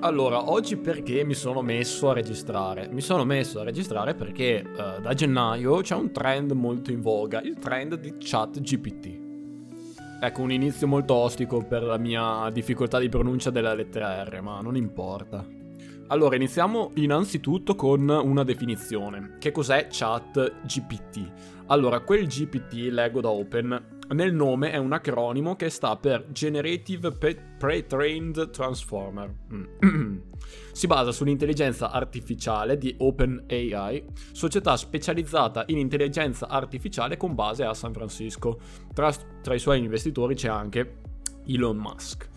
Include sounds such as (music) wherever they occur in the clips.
Allora, oggi perché mi sono messo a registrare? Mi sono messo a registrare perché uh, da gennaio c'è un trend molto in voga, il trend di chat GPT. Ecco, un inizio molto ostico per la mia difficoltà di pronuncia della lettera R, ma non importa. Allora, iniziamo innanzitutto con una definizione. Che cos'è chat GPT? Allora, quel GPT, leggo da Open, nel nome è un acronimo che sta per Generative Pre-Trained Transformer. Mm. (clears throat) si basa sull'intelligenza artificiale di OpenAI, società specializzata in intelligenza artificiale con base a San Francisco. Tra, tra i suoi investitori c'è anche Elon Musk.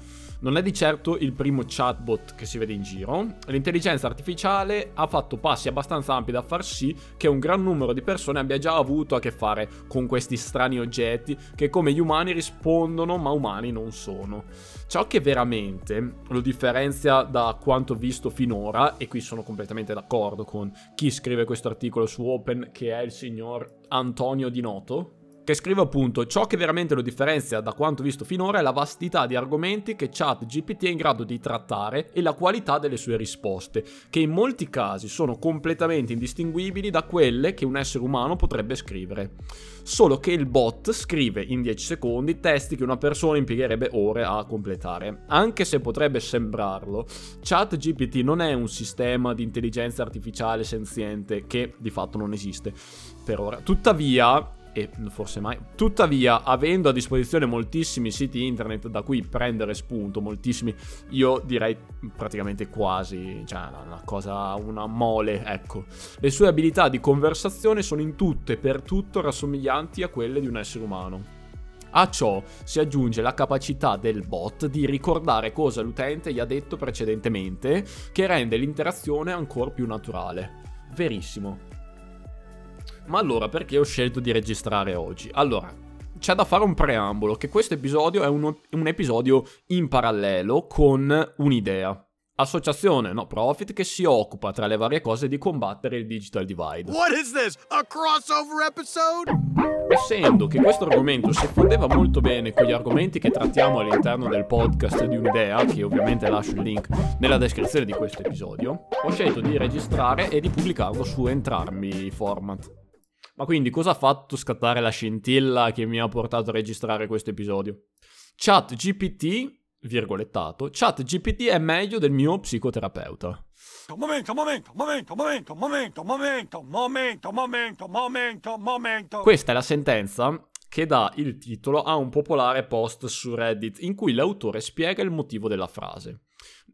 Non è di certo il primo chatbot che si vede in giro. L'intelligenza artificiale ha fatto passi abbastanza ampi da far sì che un gran numero di persone abbia già avuto a che fare con questi strani oggetti che come gli umani rispondono ma umani non sono. Ciò che veramente lo differenzia da quanto visto finora, e qui sono completamente d'accordo con chi scrive questo articolo su Open, che è il signor Antonio Di Noto, che scrive appunto ciò che veramente lo differenzia da quanto visto finora è la vastità di argomenti che ChatGPT è in grado di trattare e la qualità delle sue risposte, che in molti casi sono completamente indistinguibili da quelle che un essere umano potrebbe scrivere. Solo che il bot scrive in 10 secondi testi che una persona impiegherebbe ore a completare. Anche se potrebbe sembrarlo, ChatGPT non è un sistema di intelligenza artificiale senziente che di fatto non esiste per ora. Tuttavia, e forse mai. Tuttavia, avendo a disposizione moltissimi siti internet da cui prendere spunto, moltissimi, io direi praticamente quasi, cioè una cosa, una mole, ecco. Le sue abilità di conversazione sono in tutto e per tutto rassomiglianti a quelle di un essere umano. A ciò si aggiunge la capacità del bot di ricordare cosa l'utente gli ha detto precedentemente, che rende l'interazione ancora più naturale. Verissimo. Ma allora perché ho scelto di registrare oggi? Allora, c'è da fare un preambolo, che questo episodio è un, un episodio in parallelo con un'idea. Associazione no profit che si occupa tra le varie cose di combattere il digital divide. What is this? A crossover episode? Essendo che questo argomento si fondeva molto bene con gli argomenti che trattiamo all'interno del podcast di un'idea, che ovviamente lascio il link nella descrizione di questo episodio, ho scelto di registrare e di pubblicarlo su entrambi i format. Ma quindi cosa ha fatto scattare la scintilla che mi ha portato a registrare questo episodio? Chat GPT, virgolettato, Chat GPT è meglio del mio psicoterapeuta. Momento, momento, momento, momento, momento, momento, momento, momento, momento, momento. Questa è la sentenza che dà il titolo a un popolare post su Reddit in cui l'autore spiega il motivo della frase.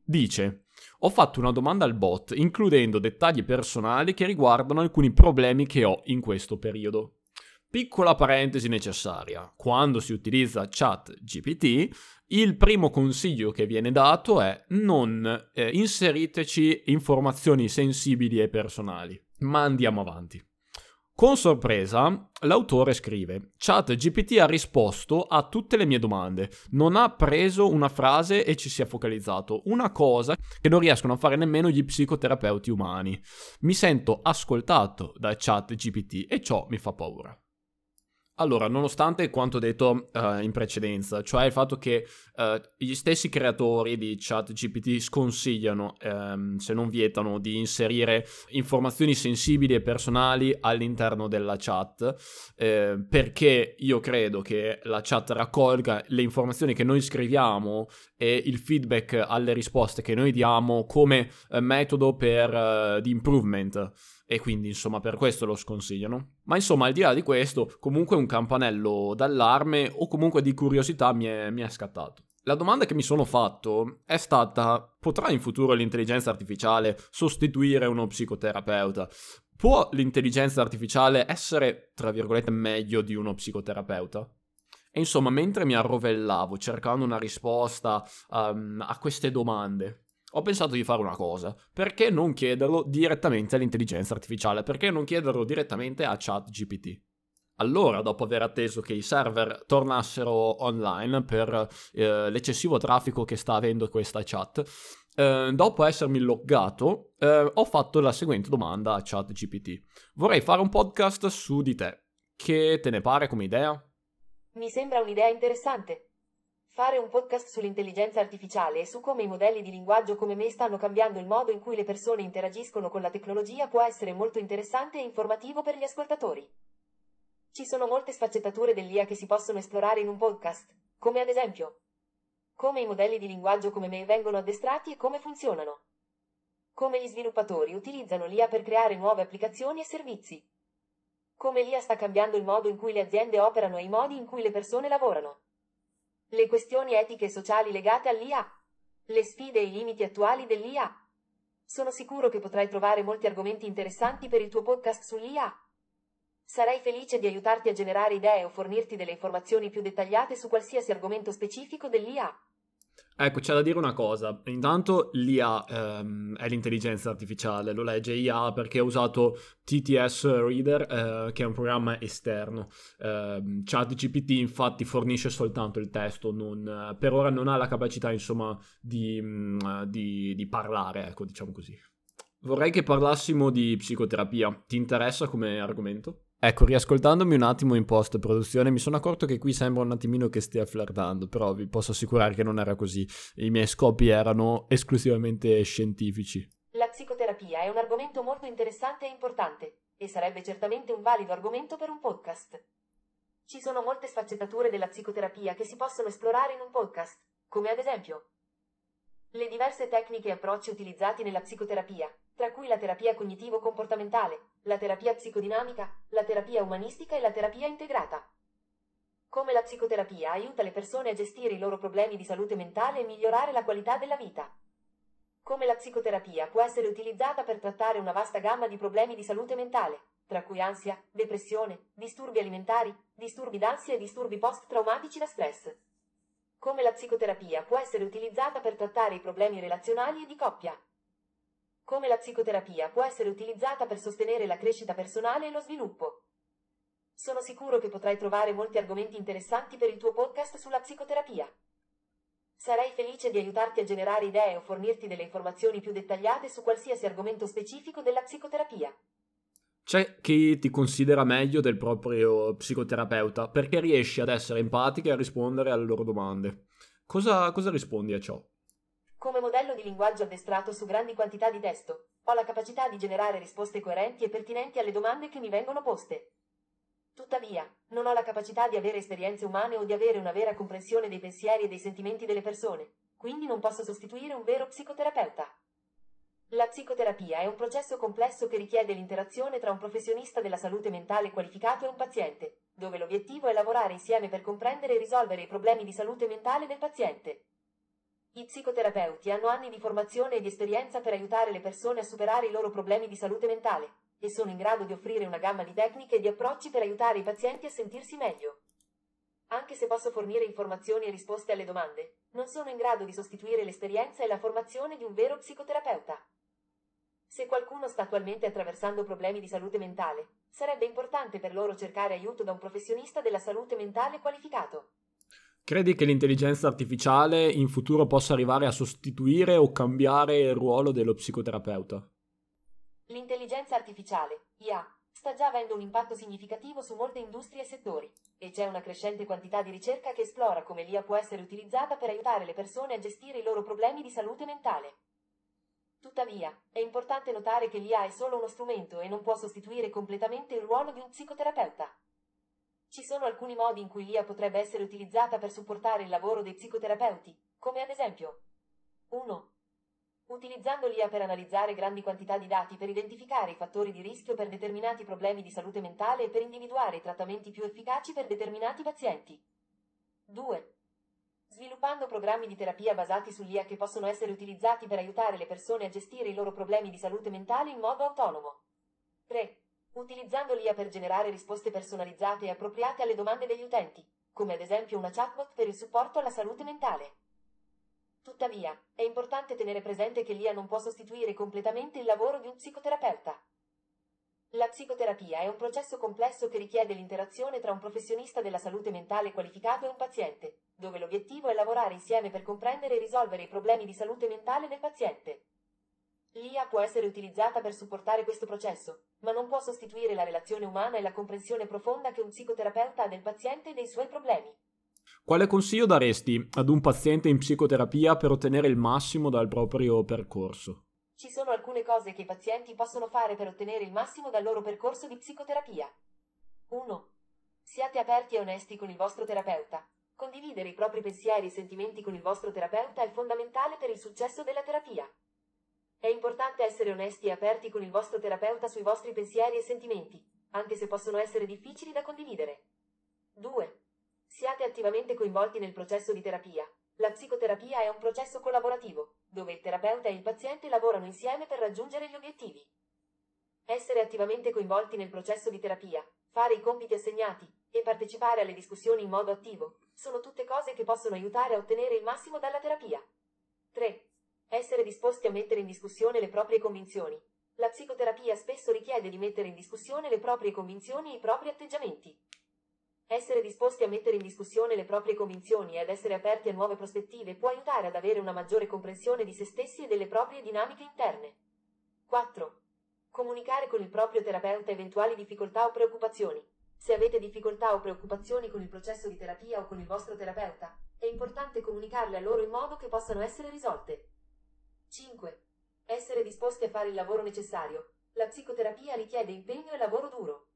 Dice: ho fatto una domanda al bot includendo dettagli personali che riguardano alcuni problemi che ho in questo periodo. Piccola parentesi necessaria. Quando si utilizza chat GPT, il primo consiglio che viene dato è non eh, inseriteci informazioni sensibili e personali. Ma andiamo avanti. Con sorpresa, l'autore scrive: ChatGPT ha risposto a tutte le mie domande, non ha preso una frase e ci si è focalizzato, una cosa che non riescono a fare nemmeno gli psicoterapeuti umani. Mi sento ascoltato da ChatGPT e ciò mi fa paura. Allora, nonostante quanto detto uh, in precedenza, cioè il fatto che uh, gli stessi creatori di ChatGPT sconsigliano, um, se non vietano, di inserire informazioni sensibili e personali all'interno della chat, eh, perché io credo che la chat raccolga le informazioni che noi scriviamo e il feedback alle risposte che noi diamo come uh, metodo per, di improvement e quindi insomma per questo lo sconsigliano. Ma insomma al di là di questo comunque un campanello d'allarme o comunque di curiosità mi è, mi è scattato. La domanda che mi sono fatto è stata: potrà in futuro l'intelligenza artificiale sostituire uno psicoterapeuta? Può l'intelligenza artificiale essere, tra virgolette, meglio di uno psicoterapeuta? E insomma, mentre mi arrovellavo cercando una risposta um, a queste domande, ho pensato di fare una cosa. Perché non chiederlo direttamente all'intelligenza artificiale? Perché non chiederlo direttamente a ChatGPT? Allora, dopo aver atteso che i server tornassero online per eh, l'eccessivo traffico che sta avendo questa chat, eh, dopo essermi loggato, eh, ho fatto la seguente domanda a ChatGPT. Vorrei fare un podcast su di te. Che te ne pare come idea? Mi sembra un'idea interessante. Fare un podcast sull'intelligenza artificiale e su come i modelli di linguaggio come me stanno cambiando il modo in cui le persone interagiscono con la tecnologia può essere molto interessante e informativo per gli ascoltatori. Ci sono molte sfaccettature dell'IA che si possono esplorare in un podcast, come ad esempio come i modelli di linguaggio come me vengono addestrati e come funzionano. Come gli sviluppatori utilizzano l'IA per creare nuove applicazioni e servizi. Come l'IA sta cambiando il modo in cui le aziende operano e i modi in cui le persone lavorano. Le questioni etiche e sociali legate all'IA. Le sfide e i limiti attuali dell'IA. Sono sicuro che potrai trovare molti argomenti interessanti per il tuo podcast sull'IA. Sarei felice di aiutarti a generare idee o fornirti delle informazioni più dettagliate su qualsiasi argomento specifico dell'IA. Ecco, c'è da dire una cosa. Intanto l'IA ehm, è l'intelligenza artificiale, lo legge IA perché ha usato TTS Reader, eh, che è un programma esterno. Eh, ChatGPT infatti fornisce soltanto il testo, non, per ora non ha la capacità, insomma, di, mm, di, di parlare, ecco, diciamo così. Vorrei che parlassimo di psicoterapia. Ti interessa come argomento? Ecco, riascoltandomi un attimo in post produzione mi sono accorto che qui sembra un attimino che stia flirtando, però vi posso assicurare che non era così. I miei scopi erano esclusivamente scientifici. La psicoterapia è un argomento molto interessante e importante, e sarebbe certamente un valido argomento per un podcast. Ci sono molte sfaccettature della psicoterapia che si possono esplorare in un podcast, come ad esempio le diverse tecniche e approcci utilizzati nella psicoterapia, tra cui la terapia cognitivo-comportamentale, la terapia psicodinamica, la terapia umanistica e la terapia integrata. Come la psicoterapia aiuta le persone a gestire i loro problemi di salute mentale e migliorare la qualità della vita. Come la psicoterapia può essere utilizzata per trattare una vasta gamma di problemi di salute mentale, tra cui ansia, depressione, disturbi alimentari, disturbi d'ansia e disturbi post-traumatici da stress. Come la psicoterapia può essere utilizzata per trattare i problemi relazionali e di coppia. Come la psicoterapia può essere utilizzata per sostenere la crescita personale e lo sviluppo. Sono sicuro che potrai trovare molti argomenti interessanti per il tuo podcast sulla psicoterapia. Sarei felice di aiutarti a generare idee o fornirti delle informazioni più dettagliate su qualsiasi argomento specifico della psicoterapia. C'è chi ti considera meglio del proprio psicoterapeuta perché riesci ad essere empatica e a rispondere alle loro domande. Cosa, cosa rispondi a ciò? Come modello di linguaggio addestrato su grandi quantità di testo, ho la capacità di generare risposte coerenti e pertinenti alle domande che mi vengono poste. Tuttavia, non ho la capacità di avere esperienze umane o di avere una vera comprensione dei pensieri e dei sentimenti delle persone, quindi non posso sostituire un vero psicoterapeuta. La psicoterapia è un processo complesso che richiede l'interazione tra un professionista della salute mentale qualificato e un paziente, dove l'obiettivo è lavorare insieme per comprendere e risolvere i problemi di salute mentale del paziente. I psicoterapeuti hanno anni di formazione e di esperienza per aiutare le persone a superare i loro problemi di salute mentale e sono in grado di offrire una gamma di tecniche e di approcci per aiutare i pazienti a sentirsi meglio. Anche se posso fornire informazioni e risposte alle domande, non sono in grado di sostituire l'esperienza e la formazione di un vero psicoterapeuta. Se qualcuno sta attualmente attraversando problemi di salute mentale, sarebbe importante per loro cercare aiuto da un professionista della salute mentale qualificato. Credi che l'intelligenza artificiale in futuro possa arrivare a sostituire o cambiare il ruolo dello psicoterapeuta? L'intelligenza artificiale, IA, sta già avendo un impatto significativo su molte industrie e settori, e c'è una crescente quantità di ricerca che esplora come l'IA può essere utilizzata per aiutare le persone a gestire i loro problemi di salute mentale. Tuttavia, è importante notare che l'IA è solo uno strumento e non può sostituire completamente il ruolo di un psicoterapeuta. Ci sono alcuni modi in cui l'IA potrebbe essere utilizzata per supportare il lavoro dei psicoterapeuti, come ad esempio 1. Utilizzando l'IA per analizzare grandi quantità di dati per identificare i fattori di rischio per determinati problemi di salute mentale e per individuare i trattamenti più efficaci per determinati pazienti. 2. Sviluppando programmi di terapia basati sull'IA che possono essere utilizzati per aiutare le persone a gestire i loro problemi di salute mentale in modo autonomo. 3 utilizzando l'IA per generare risposte personalizzate e appropriate alle domande degli utenti, come ad esempio una chatbot per il supporto alla salute mentale. Tuttavia, è importante tenere presente che l'IA non può sostituire completamente il lavoro di un psicoterapeuta. La psicoterapia è un processo complesso che richiede l'interazione tra un professionista della salute mentale qualificato e un paziente, dove l'obiettivo è lavorare insieme per comprendere e risolvere i problemi di salute mentale del paziente. L'IA può essere utilizzata per supportare questo processo, ma non può sostituire la relazione umana e la comprensione profonda che un psicoterapeuta ha del paziente e dei suoi problemi. Quale consiglio daresti ad un paziente in psicoterapia per ottenere il massimo dal proprio percorso? Ci sono alcune cose che i pazienti possono fare per ottenere il massimo dal loro percorso di psicoterapia. 1. Siate aperti e onesti con il vostro terapeuta. Condividere i propri pensieri e sentimenti con il vostro terapeuta è fondamentale per il successo della terapia. È importante essere onesti e aperti con il vostro terapeuta sui vostri pensieri e sentimenti, anche se possono essere difficili da condividere. 2. Siate attivamente coinvolti nel processo di terapia. La psicoterapia è un processo collaborativo, dove il terapeuta e il paziente lavorano insieme per raggiungere gli obiettivi. Essere attivamente coinvolti nel processo di terapia, fare i compiti assegnati e partecipare alle discussioni in modo attivo sono tutte cose che possono aiutare a ottenere il massimo dalla terapia. 3. Essere disposti a mettere in discussione le proprie convinzioni. La psicoterapia spesso richiede di mettere in discussione le proprie convinzioni e i propri atteggiamenti. Essere disposti a mettere in discussione le proprie convinzioni ed essere aperti a nuove prospettive può aiutare ad avere una maggiore comprensione di se stessi e delle proprie dinamiche interne. 4. Comunicare con il proprio terapeuta eventuali difficoltà o preoccupazioni. Se avete difficoltà o preoccupazioni con il processo di terapia o con il vostro terapeuta, è importante comunicarle a loro in modo che possano essere risolte. 5. Essere disposti a fare il lavoro necessario. La psicoterapia richiede impegno e lavoro duro.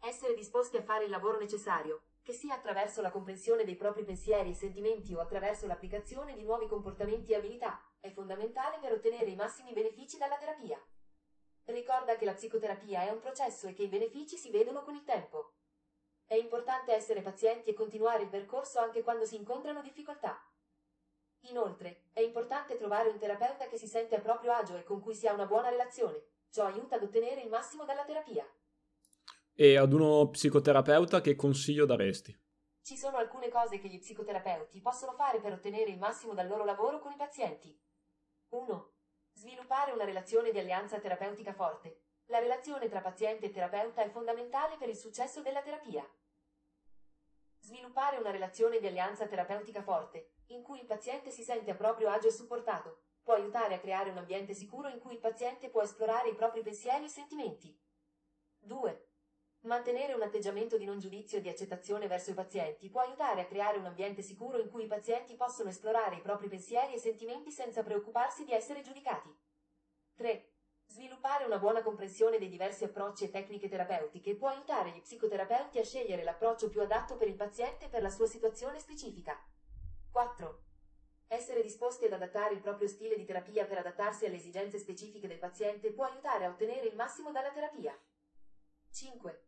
Essere disposti a fare il lavoro necessario, che sia attraverso la comprensione dei propri pensieri e sentimenti o attraverso l'applicazione di nuovi comportamenti e abilità, è fondamentale per ottenere i massimi benefici dalla terapia. Ricorda che la psicoterapia è un processo e che i benefici si vedono con il tempo. È importante essere pazienti e continuare il percorso anche quando si incontrano difficoltà. Inoltre, è importante trovare un terapeuta che si sente a proprio agio e con cui si ha una buona relazione. Ciò aiuta ad ottenere il massimo dalla terapia. E ad uno psicoterapeuta che consiglio daresti? Ci sono alcune cose che gli psicoterapeuti possono fare per ottenere il massimo dal loro lavoro con i pazienti. 1. Sviluppare una relazione di alleanza terapeutica forte. La relazione tra paziente e terapeuta è fondamentale per il successo della terapia. Sviluppare una relazione di alleanza terapeutica forte, in cui il paziente si sente a proprio agio e supportato, può aiutare a creare un ambiente sicuro in cui il paziente può esplorare i propri pensieri e sentimenti. 2. Mantenere un atteggiamento di non giudizio e di accettazione verso i pazienti può aiutare a creare un ambiente sicuro in cui i pazienti possono esplorare i propri pensieri e sentimenti senza preoccuparsi di essere giudicati. 3. Sviluppare una buona comprensione dei diversi approcci e tecniche terapeutiche può aiutare gli psicoterapeuti a scegliere l'approccio più adatto per il paziente e per la sua situazione specifica. 4. Essere disposti ad adattare il proprio stile di terapia per adattarsi alle esigenze specifiche del paziente può aiutare a ottenere il massimo dalla terapia. 5.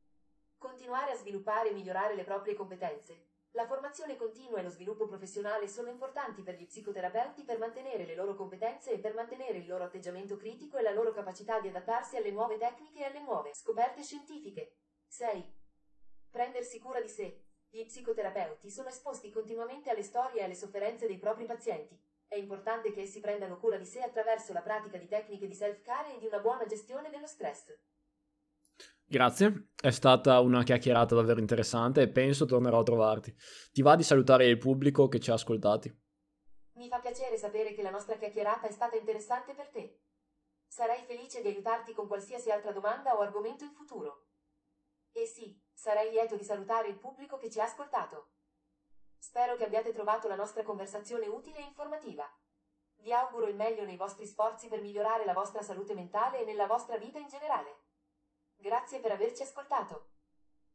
Continuare a sviluppare e migliorare le proprie competenze. La formazione continua e lo sviluppo professionale sono importanti per gli psicoterapeuti per mantenere le loro competenze e per mantenere il loro atteggiamento critico e la loro capacità di adattarsi alle nuove tecniche e alle nuove scoperte scientifiche. 6. Prendersi cura di sé. Gli psicoterapeuti sono esposti continuamente alle storie e alle sofferenze dei propri pazienti. È importante che essi prendano cura di sé attraverso la pratica di tecniche di self-care e di una buona gestione dello stress. Grazie, è stata una chiacchierata davvero interessante e penso tornerò a trovarti. Ti va di salutare il pubblico che ci ha ascoltati? Mi fa piacere sapere che la nostra chiacchierata è stata interessante per te. Sarei felice di aiutarti con qualsiasi altra domanda o argomento in futuro. E sì, sarei lieto di salutare il pubblico che ci ha ascoltato. Spero che abbiate trovato la nostra conversazione utile e informativa. Vi auguro il meglio nei vostri sforzi per migliorare la vostra salute mentale e nella vostra vita in generale. Grazie per averci ascoltato.